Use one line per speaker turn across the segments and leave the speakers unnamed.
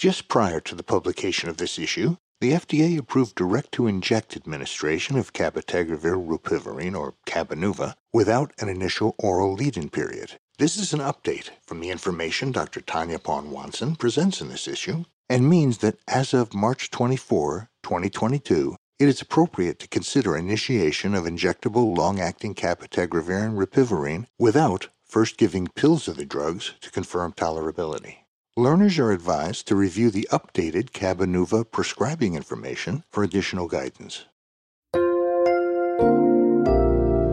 Just prior to the publication of this issue, the FDA approved direct to inject administration of cabotegravir rilpivirine or Cabenuva without an initial oral lead in period. This is an update from the information Dr. Tanyaporn Wansom presents in this issue and means that as of March 24, 2022, it is appropriate to consider initiation of injectable long-acting cabotegravir and rilpivirine without first giving pills of the drugs to confirm tolerability. Learners are advised to review the updated Cabenuva prescribing information for additional guidance.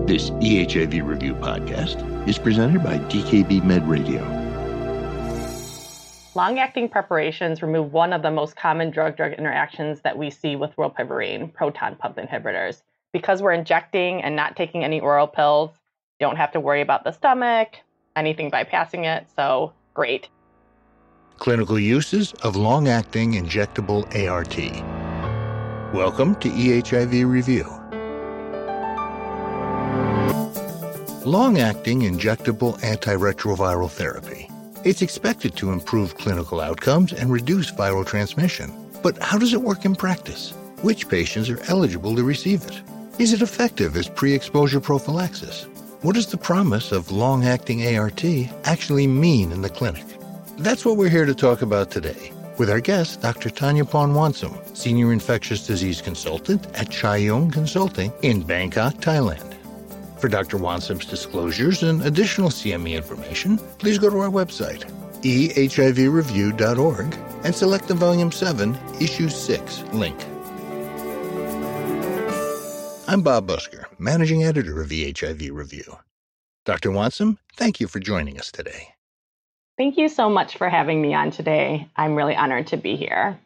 This EHIV Review podcast is presented by DKB Med Radio.
Long acting preparations remove one of the most common drug drug interactions that we see with rilpivirine, proton pump inhibitors. Because we're injecting and not taking any oral pills, don't have to worry about the stomach, anything bypassing it, so great.
Clinical uses of long acting injectable ART. Welcome to EHIV Review. Long acting injectable antiretroviral therapy. It's expected to improve clinical outcomes and reduce viral transmission. But how does it work in practice? Which patients are eligible to receive it? Is it effective as pre exposure prophylaxis? What does the promise of long acting ART actually mean in the clinic? That's what we're here to talk about today with our guest, Dr. Tanyaporn Wansom, Senior Infectious Disease Consultant at Chayun Consulting in Bangkok, Thailand. For Dr. Wansom's disclosures and additional CME information, please go to our website, ehivreview.org, and select the Volume 7, Issue 6 link. I'm Bob Busker, Managing Editor of EHIV Review. Dr. Wansom, thank you for joining us today.
Thank you so much for having me on today. I'm really honored to be here.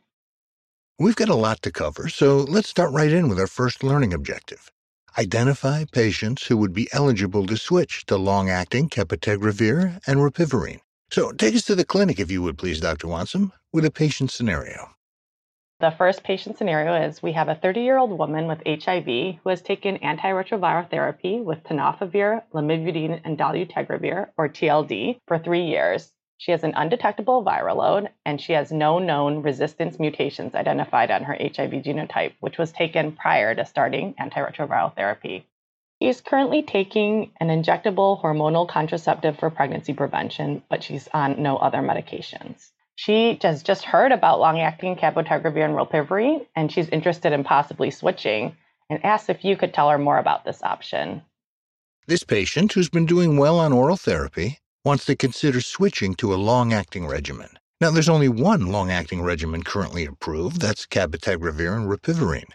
We've got a lot to cover, so let's start right in with our first learning objective. Identify patients who would be eligible to switch to long-acting cabotegravir and rilpivirine. So take us to the clinic, if you would please, Dr. Wansom, with a patient scenario.
The first patient scenario is we have a 30 year old woman with HIV who has taken antiretroviral therapy with tenofovir, lamivudine, and dolutegravir, or TLD, for three years. She has an undetectable viral load, and she has no known resistance mutations identified on her HIV genotype, which was taken prior to starting antiretroviral therapy. She is currently taking an injectable hormonal contraceptive for pregnancy prevention, but she's on no other medications. She has just heard about long-acting cabotegravir and rilpivirine, and she's interested in possibly switching and asked if you could tell her more about this option.
This patient, who's been doing well on oral therapy, wants to consider switching to a long acting regimen. Now, there's only one long acting regimen currently approved that's cabotegravir and rilpivirine.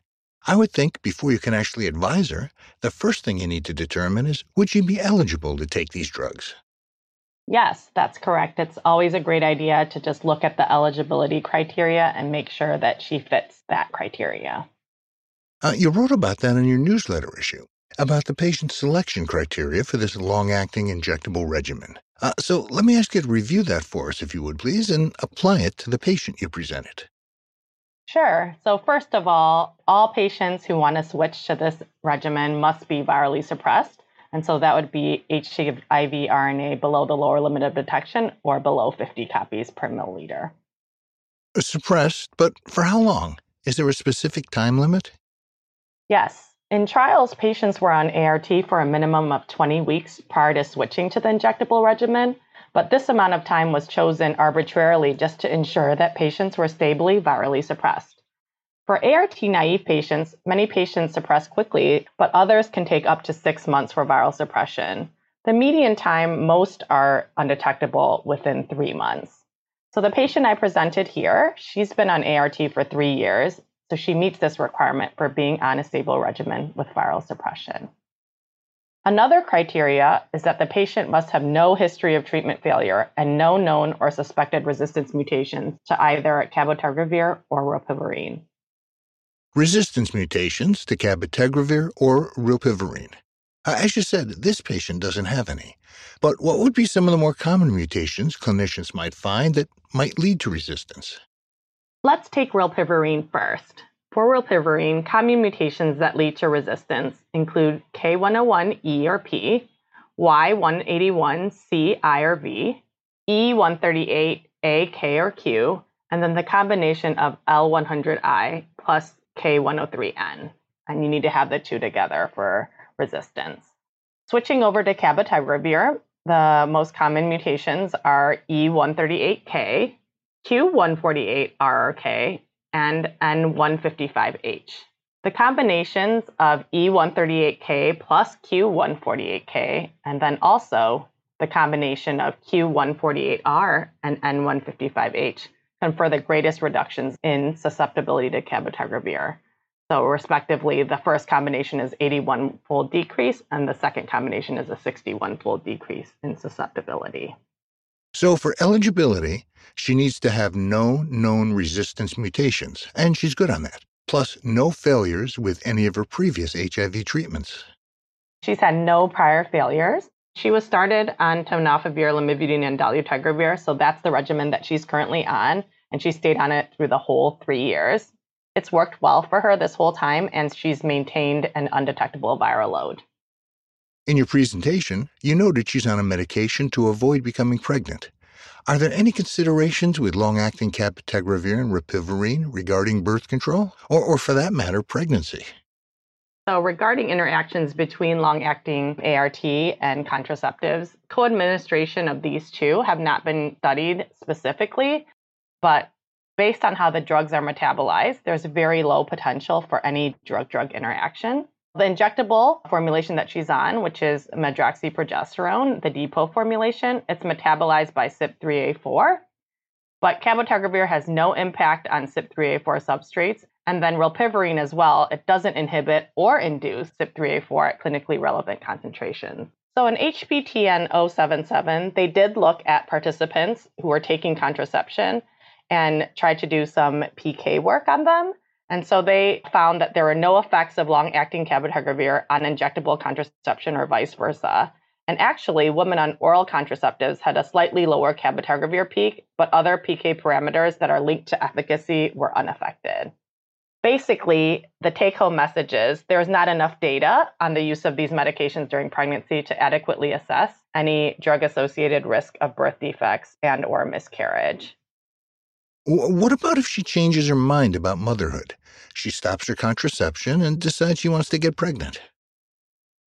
I would think before you can actually advise her, the first thing you need to determine is would she be eligible to take these drugs?
Yes, that's correct. It's always a great idea to just look at the eligibility criteria and make sure that she fits that criteria.
Uh, you wrote about that in your newsletter issue about the patient selection criteria for this long acting injectable regimen. Uh, so let me ask you to review that for us, if you would please, and apply it to the patient you presented.
Sure. So, first of all, all patients who want to switch to this regimen must be virally suppressed. And so that would be HIV RNA below the lower limit of detection or below 50 copies per milliliter.
Suppressed, but for how long? Is there a specific time limit?
Yes. In trials, patients were on ART for a minimum of 20 weeks prior to switching to the injectable regimen, but this amount of time was chosen arbitrarily just to ensure that patients were stably virally suppressed. For ART naive patients, many patients suppress quickly, but others can take up to six months for viral suppression. The median time, most are undetectable within three months. So the patient I presented here, she's been on ART for three years, so she meets this requirement for being on a stable regimen with viral suppression. Another criteria is that the patient must have no history of treatment failure and no known or suspected resistance mutations to either cabotegravir or rilpivirine.
Resistance mutations to cabotegravir or rilpivirine. Uh, as you said, this patient doesn't have any. But what would be some of the more common mutations clinicians might find that might lead to resistance?
Let's take rilpivirine first. For rilpivirine, common mutations that lead to resistance include K101E or P, Y181C I or V, E138A K or Q, and then the combination of L100I plus K103N. And you need to have the two together for resistance. Switching over to cabotegravir, the most common mutations are E138K, Q148RRK, and N155H. The combinations of E138K plus Q148K, and then also the combination of Q148R and N155H, confer the greatest reductions in susceptibility to cabotegravir. So, respectively, the first combination is 81 fold decrease, and the second combination is a 61 fold decrease in susceptibility.
So, for eligibility, she needs to have no known resistance mutations, and she's good on that, plus no failures with any of her previous HIV treatments.
She's had no prior failures. She was started on tenofovir, lamivudine, and dolutegravir, so that's the regimen that she's currently on, and she stayed on it through the whole three years. It's worked well for her this whole time, and she's maintained an undetectable viral load.
In your presentation, you noted she's on a medication to avoid becoming pregnant. Are there any considerations with long acting cabotegravir and rilpivirine regarding birth control, or, or for that matter, pregnancy?
So, regarding interactions between long acting ART and contraceptives, co administration of these two have not been studied specifically, but based on how the drugs are metabolized, there's very low potential for any drug drug interaction. The injectable formulation that she's on, which is medroxyprogesterone, the depot formulation, it's metabolized by CYP3A4. But cabotegravir has no impact on CYP3A4 substrates. And then rilpivirine as well, it doesn't inhibit or induce CYP3A4 at clinically relevant concentrations. So in HPTN 077, they did look at participants who were taking contraception and tried to do some PK work on them. And so they found that there were no effects of long acting cabotegravir on injectable contraception or vice versa. And actually, women on oral contraceptives had a slightly lower cabotegravir peak, but other PK parameters that are linked to efficacy were unaffected. Basically, the take home message is there's not enough data on the use of these medications during pregnancy to adequately assess any drug associated risk of birth defects and or miscarriage.
What about if she changes her mind about motherhood? She stops her contraception and decides she wants to get pregnant.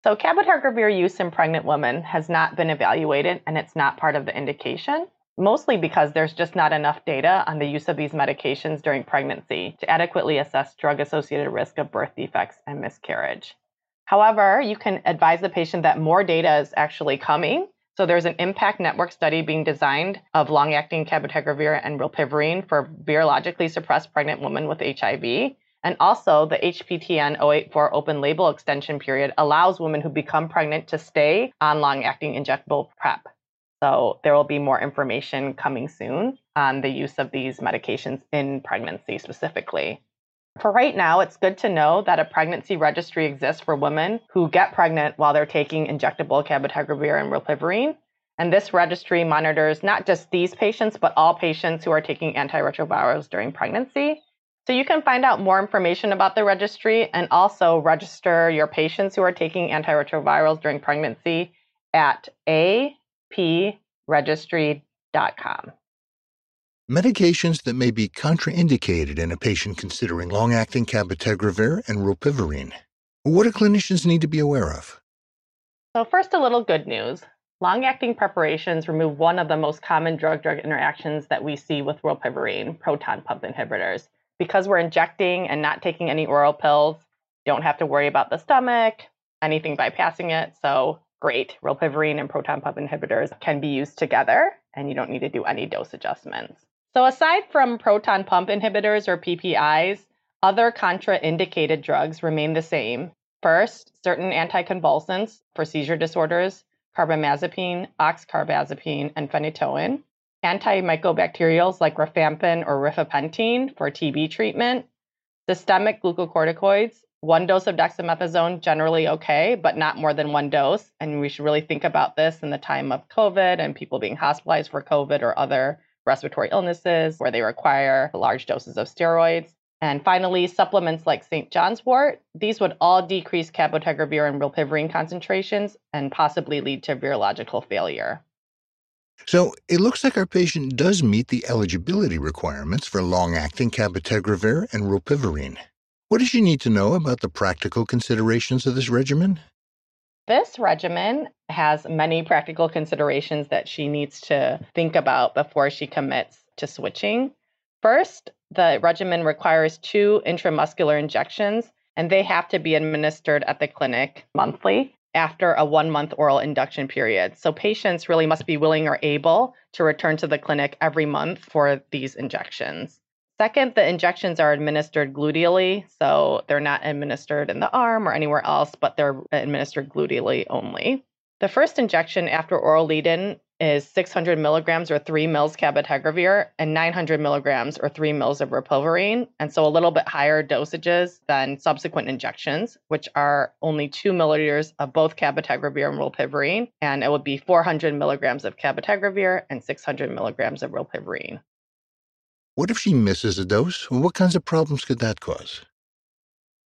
So, cabotegravir use in pregnant women has not been evaluated and it's not part of the indication, mostly because there's just not enough data on the use of these medications during pregnancy to adequately assess drug associated risk of birth defects and miscarriage. However, you can advise the patient that more data is actually coming so there's an IMPAACT network study being designed of long-acting cabotegravir and rilpivirine for virologically suppressed pregnant women with HIV. And also, the HPTN 084 open label extension period allows women who become pregnant to stay on long acting injectable PrEP. So, there will be more information coming soon on the use of these medications in pregnancy specifically. For right now, it's good to know that a pregnancy registry exists for women who get pregnant while they're taking injectable cabotegravir and rilpivirine. And this registry monitors not just these patients, but all patients who are taking antiretrovirals during pregnancy. So you can find out more information about the registry and also register your patients who are taking antiretrovirals during pregnancy at apregistry.com.
Medications that may be contraindicated in a patient considering long acting cabotegravir and rilpivirine. What do clinicians need to be aware of?
So, first, a little good news. Long acting preparations remove one of the most common drug drug interactions that we see with rilpivirine, proton pump inhibitors. Because we're injecting and not taking any oral pills, don't have to worry about the stomach, anything bypassing it. So, great. Rilpivirine and proton pump inhibitors can be used together, and you don't need to do any dose adjustments. So, aside from proton pump inhibitors or PPIs, other contraindicated drugs remain the same. First, certain anticonvulsants for seizure disorders, carbamazepine, oxcarbazepine, and phenytoin. Antimycobacterials like rifampin or rifapentine for TB treatment. Systemic glucocorticoids, one dose of dexamethasone generally okay, but not more than one dose. And we should really think about this in the time of COVID and people being hospitalized for COVID or other respiratory illnesses where they require large doses of steroids. And finally, supplements like St. John's wort, these would all decrease cabotegravir and rilpivirine concentrations and possibly lead to virological failure.
So it looks like our patient does meet the eligibility requirements for long acting cabotegravir and rilpivirine. What does she need to know about the practical considerations of this regimen?
This regimen has many practical considerations that she needs to think about before she commits to switching. First, the regimen requires two intramuscular injections, and they have to be administered at the clinic monthly after a one month oral induction period. So patients really must be willing or able to return to the clinic every month for these injections. Second, the injections are administered gluteally, so they're not administered in the arm or anywhere else, but they're administered gluteally only. The first injection after oral lead in is 600 milligrams or 3 mils cabotegravir and 900 milligrams or 3 mils of rilpivirine, and so a little bit higher dosages than subsequent injections, which are only 2 milliliters of both cabotegravir and rilpivirine, and it would be 400 milligrams of cabotegravir and 600 milligrams of rilpivirine.
What if she misses a dose? What kinds of problems could that cause?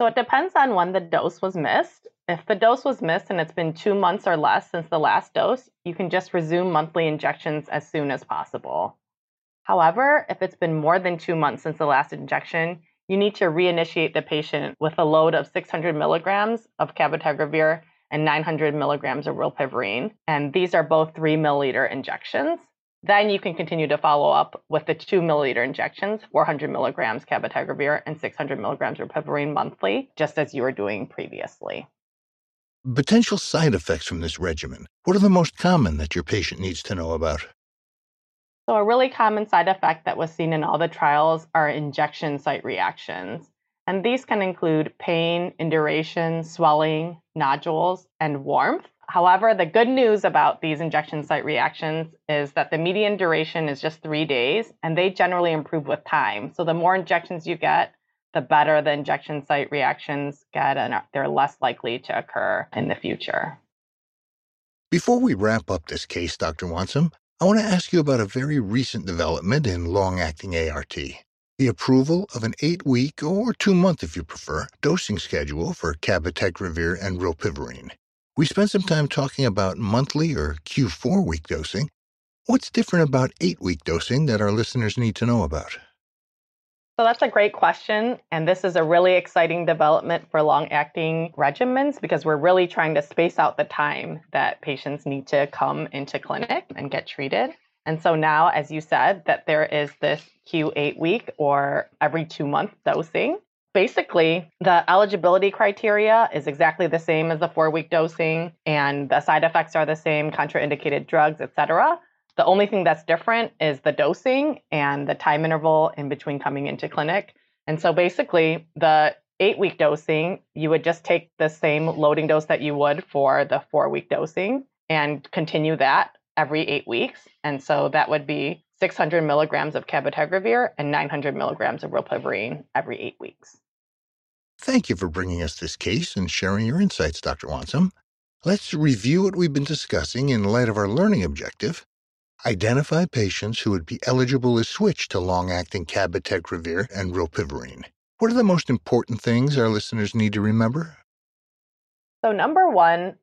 So it depends on when the dose was missed. If the dose was missed and it's been two months or less since the last dose, you can just resume monthly injections as soon as possible. However, if it's been more than two months since the last injection, you need to reinitiate the patient with a load of 600 milligrams of cabotegravir and 900 milligrams of rilpivirine. And these are both three milliliter injections. Then you can continue to follow up with the two milliliter injections, 400 milligrams cabotegravir and 600 milligrams rilpivirine monthly, just as you were doing previously.
Potential side effects from this regimen. What are the most common that your patient needs to know about?
So, a really common side effect that was seen in all the trials are injection site reactions. And these can include pain, induration, swelling, nodules, and warmth. However, the good news about these injection site reactions is that the median duration is just three days, and they generally improve with time. So, the more injections you get, the better the injection site reactions get, and they're less likely to occur in the future.
Before we wrap up this case, Dr. Wansom, I want to ask you about a very recent development in long acting ART the approval of an eight week, or two month if you prefer, dosing schedule for cabotegravir and rilpivirine. We spent some time talking about monthly or Q4 week dosing. What's different about eight week dosing that our listeners need to know about?
So that's a great question. And this is a really exciting development for long acting regimens because we're really trying to space out the time that patients need to come into clinic and get treated. And so now, as you said, that there is this Q8 week or every two month dosing. Basically, the eligibility criteria is exactly the same as the four week dosing, and the side effects are the same, contraindicated drugs, et cetera. The only thing that's different is the dosing and the time interval in between coming into clinic. And so basically, the eight week dosing, you would just take the same loading dose that you would for the four week dosing and continue that every eight weeks. And so that would be 600 milligrams of cabotegravir and 900 milligrams of rilpivirine every eight weeks.
Thank you for bringing us this case and sharing your insights, Dr. Wansom. Let's review what we've been discussing in light of our learning objective Identify patients who would be eligible to switch to long acting cabotegravir and rilpivirine. What are the most important things our listeners need to remember?
So, number one,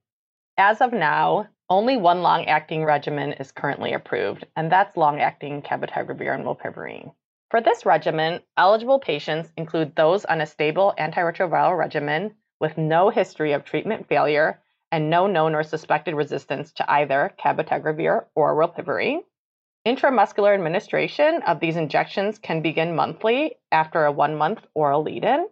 as of now, only one long acting regimen is currently approved, and that's long acting cabotegravir and rilpivirine. For this regimen, eligible patients include those on a stable antiretroviral regimen with no history of treatment failure and no known or suspected resistance to either cabotegravir or rilpivirine. Intramuscular administration of these injections can begin monthly after a one month oral lead in.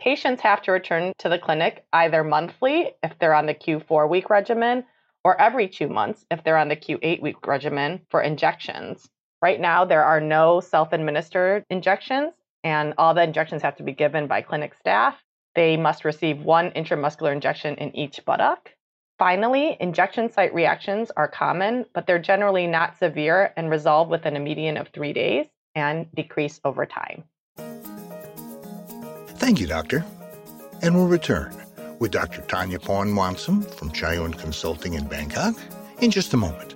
Patients have to return to the clinic either monthly if they're on the Q4 week regimen or every two months if they're on the Q8 week regimen for injections. Right now, there are no self administered injections, and all the injections have to be given by clinic staff. They must receive one intramuscular injection in each buttock. Finally, injection site reactions are common, but they're generally not severe and resolve within a median of three days and decrease over time.
Thank you, Doctor. And we'll return with Dr. Tanyaporn Wansom from Chayun Consulting in Bangkok in just a moment.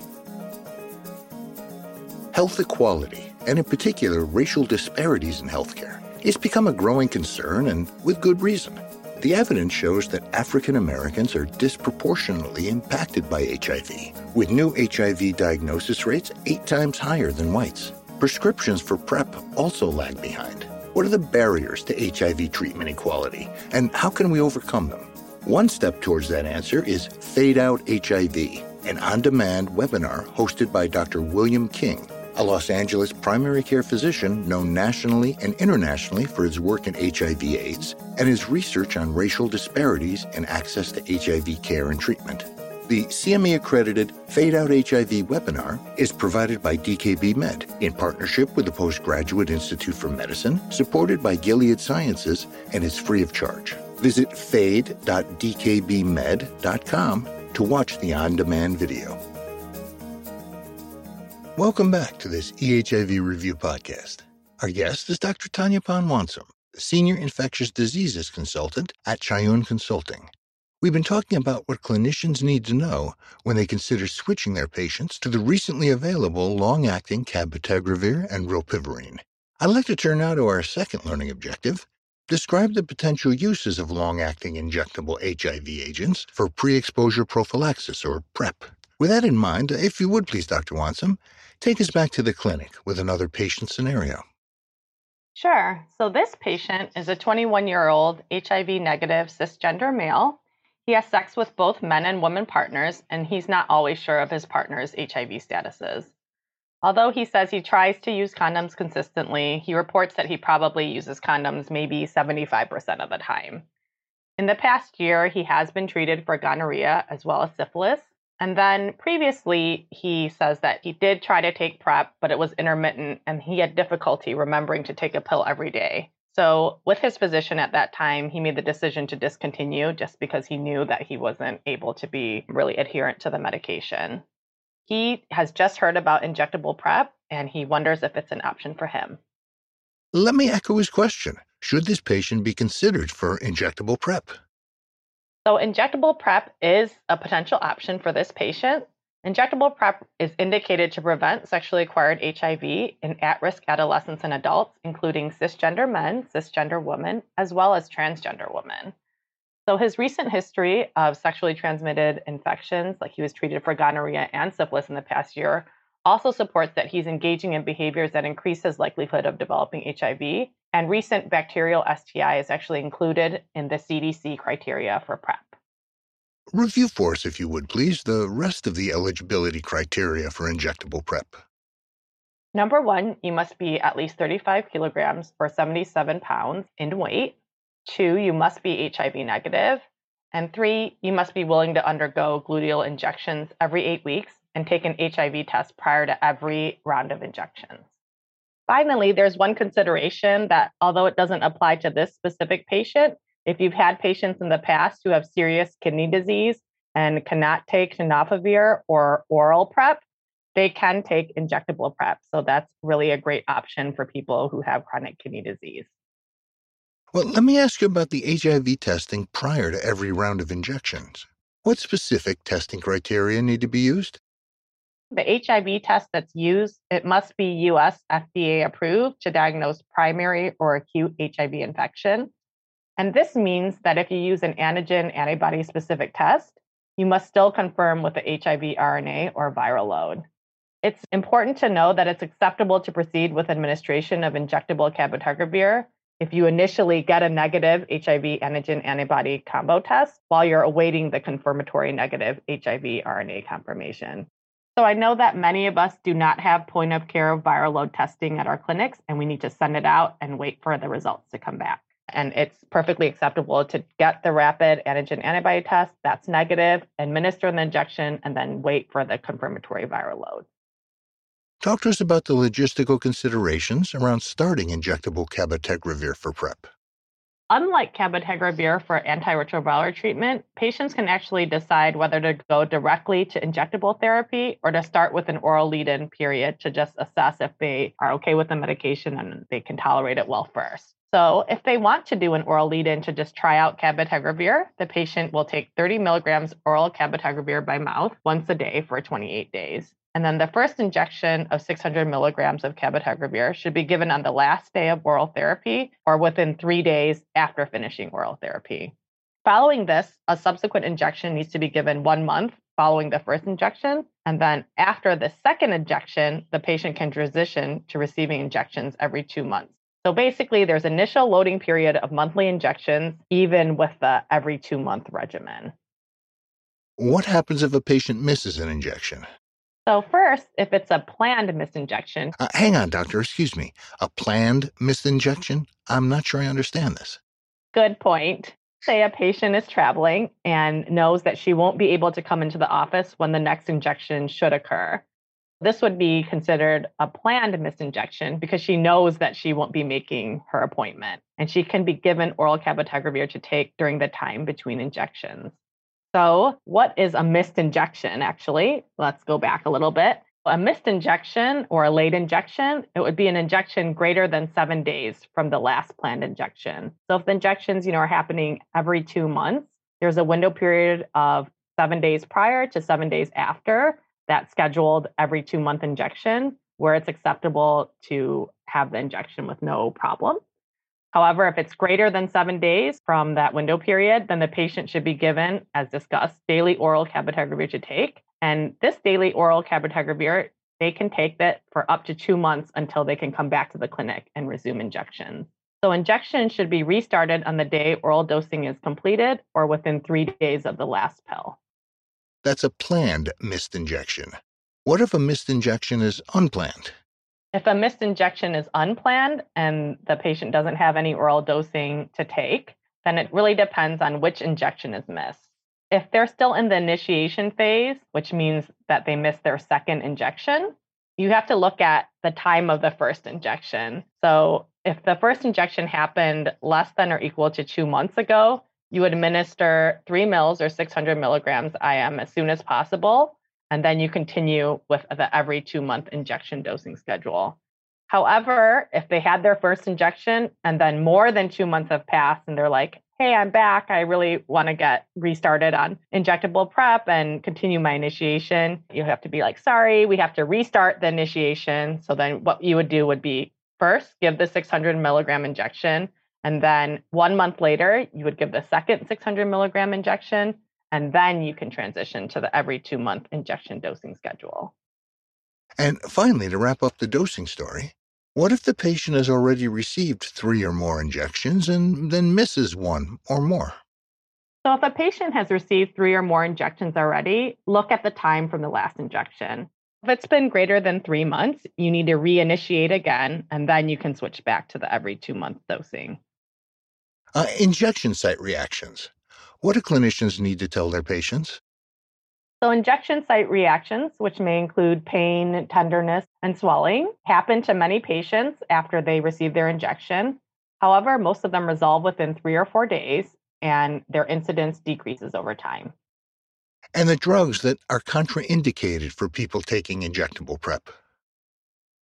Health equality, and in particular racial disparities in healthcare, has become a growing concern and with good reason. The evidence shows that African Americans are disproportionately impacted by HIV, with new HIV diagnosis rates eight times higher than whites. Prescriptions for PrEP also lag behind. What are the barriers to HIV treatment equality, and how can we overcome them? One step towards that answer is Fade Out HIV, an on demand webinar hosted by Dr. William King a Los Angeles primary care physician known nationally and internationally for his work in HIV/AIDS and his research on racial disparities in access to HIV care and treatment. The CME accredited Fade Out HIV webinar is provided by DKB Med in partnership with the Postgraduate Institute for Medicine, supported by Gilead Sciences, and is free of charge. Visit fade.dkbmed.com to watch the on demand video. Welcome back to this EHIV Review podcast. Our guest is Dr. Tanyaporn Wansom, Senior Infectious Diseases Consultant at Chayun Consulting. We've been talking about what clinicians need to know when they consider switching their patients to the recently available long-acting cabotegravir and rilpivirine. I'd like to turn now to our second learning objective. Describe the potential uses of long-acting injectable HIV agents for pre-exposure prophylaxis, or PrEP. With that in mind, if you would please, Dr. Wansom, Take us back to the clinic with another patient scenario.
Sure. So, this patient is a 21 year old HIV negative cisgender male. He has sex with both men and women partners, and he's not always sure of his partner's HIV statuses. Although he says he tries to use condoms consistently, he reports that he probably uses condoms maybe 75% of the time. In the past year, he has been treated for gonorrhea as well as syphilis, and then previously, he says that he did try to take PrEP, but it was intermittent and he had difficulty remembering to take a pill every day. So, with his physician at that time, he made the decision to discontinue just because he knew that he wasn't able to be really adherent to the medication. He has just heard about injectable PrEP and he wonders if it's an option for him.
Let me echo his question Should this patient be considered for injectable PrEP?
So, injectable PrEP is a potential option for this patient. Injectable PrEP is indicated to prevent sexually acquired HIV in at risk adolescents and adults, including cisgender men, cisgender women, as well as transgender women. So, his recent history of sexually transmitted infections, like he was treated for gonorrhea and syphilis in the past year, also supports that he's engaging in behaviors that increase his likelihood of developing HIV and recent bacterial STI is actually included in the CDC criteria for PrEP.
Review for us, if you would, please, the rest of the eligibility criteria for injectable PrEP.
Number one, you must be at least 35 kilograms or 77 pounds in weight. Two, you must be HIV negative. And three, you must be willing to undergo gluteal injections every eight weeks and take an HIV test prior to every round of injections. Finally, there's one consideration that although it doesn't apply to this specific patient, if you've had patients in the past who have serious kidney disease and cannot take tenofovir or oral PrEP, they can take injectable PrEP. So that's really a great option for people who have chronic kidney disease.
Well, let me ask you about the HIV testing prior to every round of injections. What specific testing criteria need to be used?
The HIV test that's used, it must be US FDA approved to diagnose primary or acute HIV infection. And this means that if you use an antigen antibody specific test, you must still confirm with the HIV RNA or viral load. It's important to know that it's acceptable to proceed with administration of injectable cabotegravir if you initially get a negative HIV antigen antibody combo test while you're awaiting the confirmatory negative HIV RNA confirmation. So I know that many of us do not have point of care viral load testing at our clinics, and we need to send it out and wait for the results to come back. And it's perfectly acceptable to get the rapid antigen antibody test that's negative, administer the injection, and then wait for the confirmatory viral load.
Talk to us about the logistical considerations around starting injectable cabotegravir for PrEP.
Unlike cabotegravir for antiretroviral treatment, patients can actually decide whether to go directly to injectable therapy or to start with an oral lead in period to just assess if they are okay with the medication and they can tolerate it well first. So, if they want to do an oral lead in to just try out cabotegravir, the patient will take 30 milligrams oral cabotegravir by mouth once a day for 28 days. And then the first injection of 600 milligrams of cabotegravir should be given on the last day of oral therapy or within three days after finishing oral therapy. Following this, a subsequent injection needs to be given one month following the first injection. And then after the second injection, the patient can transition to receiving injections every two months. So basically, there's initial loading period of monthly injections, even with the every two month regimen.
What happens if a patient misses an injection?
So, first, if it's a planned misinjection.
Uh, hang on, doctor, excuse me. A planned misinjection? I'm not sure I understand this.
good point. Say a patient is traveling and knows that she won't be able to come into the office when the next injection should occur. This would be considered a planned misinjection because she knows that she won't be making her appointment and she can be given oral cabotegravir to take during the time between injections. So, what is a missed injection actually? Let's go back a little bit. A missed injection or a late injection, it would be an injection greater than seven days from the last planned injection. So if the injections, you know, are happening every two months, there's a window period of seven days prior to seven days after that scheduled every two month injection where it's acceptable to have the injection with no problem. However, if it's greater than seven days from that window period, then the patient should be given, as discussed, daily oral cabotegravir to take. And this daily oral cabotegravir, they can take that for up to two months until they can come back to the clinic and resume injections. So injections should be restarted on the day oral dosing is completed or within three days of the last pill.
That's a planned missed injection. What if a missed injection is unplanned?
If a missed injection is unplanned and the patient doesn't have any oral dosing to take, then it really depends on which injection is missed. If they're still in the initiation phase, which means that they missed their second injection, you have to look at the time of the first injection. So if the first injection happened less than or equal to two months ago, you administer three mils or 600 milligrams IM as soon as possible and then you continue with the every two month injection dosing schedule. However, if they had their first injection and then more than two months have passed and they're like, hey, I'm back, I really want to get restarted on injectable prep and continue my initiation, you have to be like, sorry, we have to restart the initiation. So then what you would do would be first give the 600 milligram injection. And then one month later, you would give the second 600 milligram injection and then you can transition to the every two month injection dosing schedule.
And finally, to wrap up the dosing story, what if the patient has already received three or more injections and then misses one or more?
So, if a patient has received three or more injections already, look at the time from the last injection. If it's been greater than three months, you need to reinitiate again, and then you can switch back to the every two month dosing.
Uh, injection site reactions. What do clinicians need to tell their patients?
So, injection site reactions, which may include pain, tenderness, and swelling, happen to many patients after they receive their injection. However, most of them resolve within three or four days, and their incidence decreases over time.
And the drugs that are contraindicated for people taking injectable PrEP.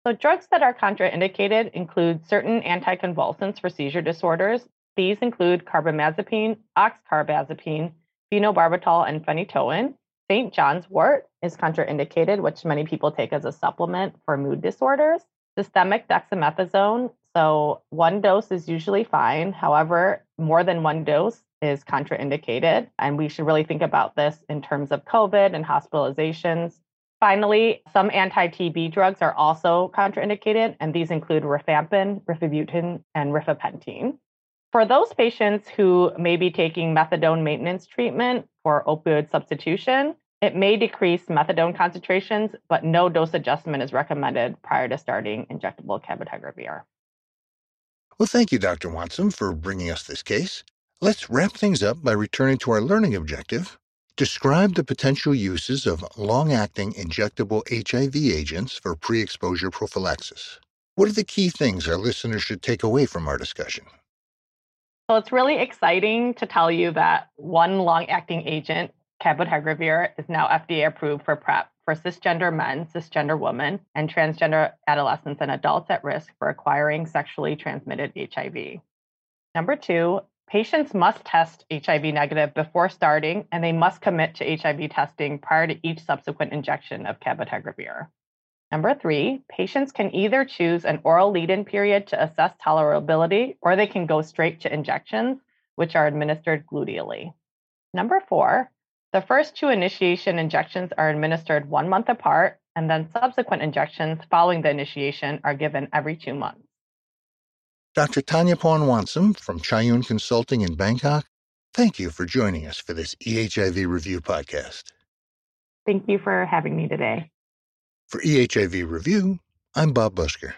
So, drugs that are contraindicated include certain anticonvulsants for seizure disorders. These include carbamazepine, oxcarbazepine, phenobarbital, and phenytoin. St. John's wort is contraindicated, which many people take as a supplement for mood disorders. Systemic dexamethasone, so one dose is usually fine. However, more than one dose is contraindicated. And we should really think about this in terms of COVID and hospitalizations. Finally, some anti TB drugs are also contraindicated, and these include rifampin, rifabutin, and rifapentine. For those patients who may be taking methadone maintenance treatment for opioid substitution, it may decrease methadone concentrations, but no dose adjustment is recommended prior to starting injectable cabotegravir.
Well, thank you, Dr. Wansom, for bringing us this case. Let's wrap things up by returning to our learning objective. Describe the potential uses of long acting injectable HIV agents for pre exposure prophylaxis. What are the key things our listeners should take away from our discussion?
So it's really exciting to tell you that one long-acting agent, cabotegravir, is now FDA approved for PrEP for cisgender men, cisgender women, and transgender adolescents and adults at risk for acquiring sexually transmitted HIV. Number two, patients must test HIV negative before starting, and they must commit to HIV testing prior to each subsequent injection of cabotegravir. Number three, patients can either choose an oral lead in period to assess tolerability or they can go straight to injections, which are administered gluteally. Number four, the first two initiation injections are administered one month apart, and then subsequent injections following the initiation are given every two months.
Dr. Tanyaporn Wansom from Chayun Consulting in Bangkok, thank you for joining us for this EHIV Review podcast.
Thank you for having me today.
For EHIV Review, I'm Bob Busker.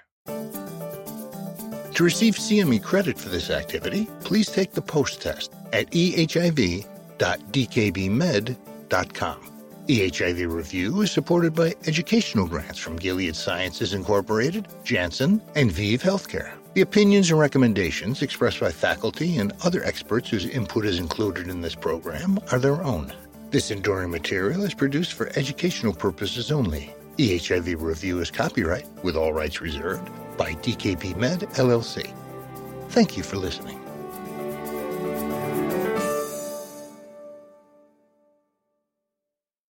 To receive CME credit for this activity, please take the post test at ehiv.dkbmed.com. EHIV Review is supported by educational grants from Gilead Sciences Incorporated, Janssen, and ViiV Healthcare. The opinions and recommendations expressed by faculty and other experts whose input is included in this program are their own. This enduring material is produced for educational purposes only. EHIV Review is copyright, with all rights reserved, by DKB Med, LLC. Thank you for listening.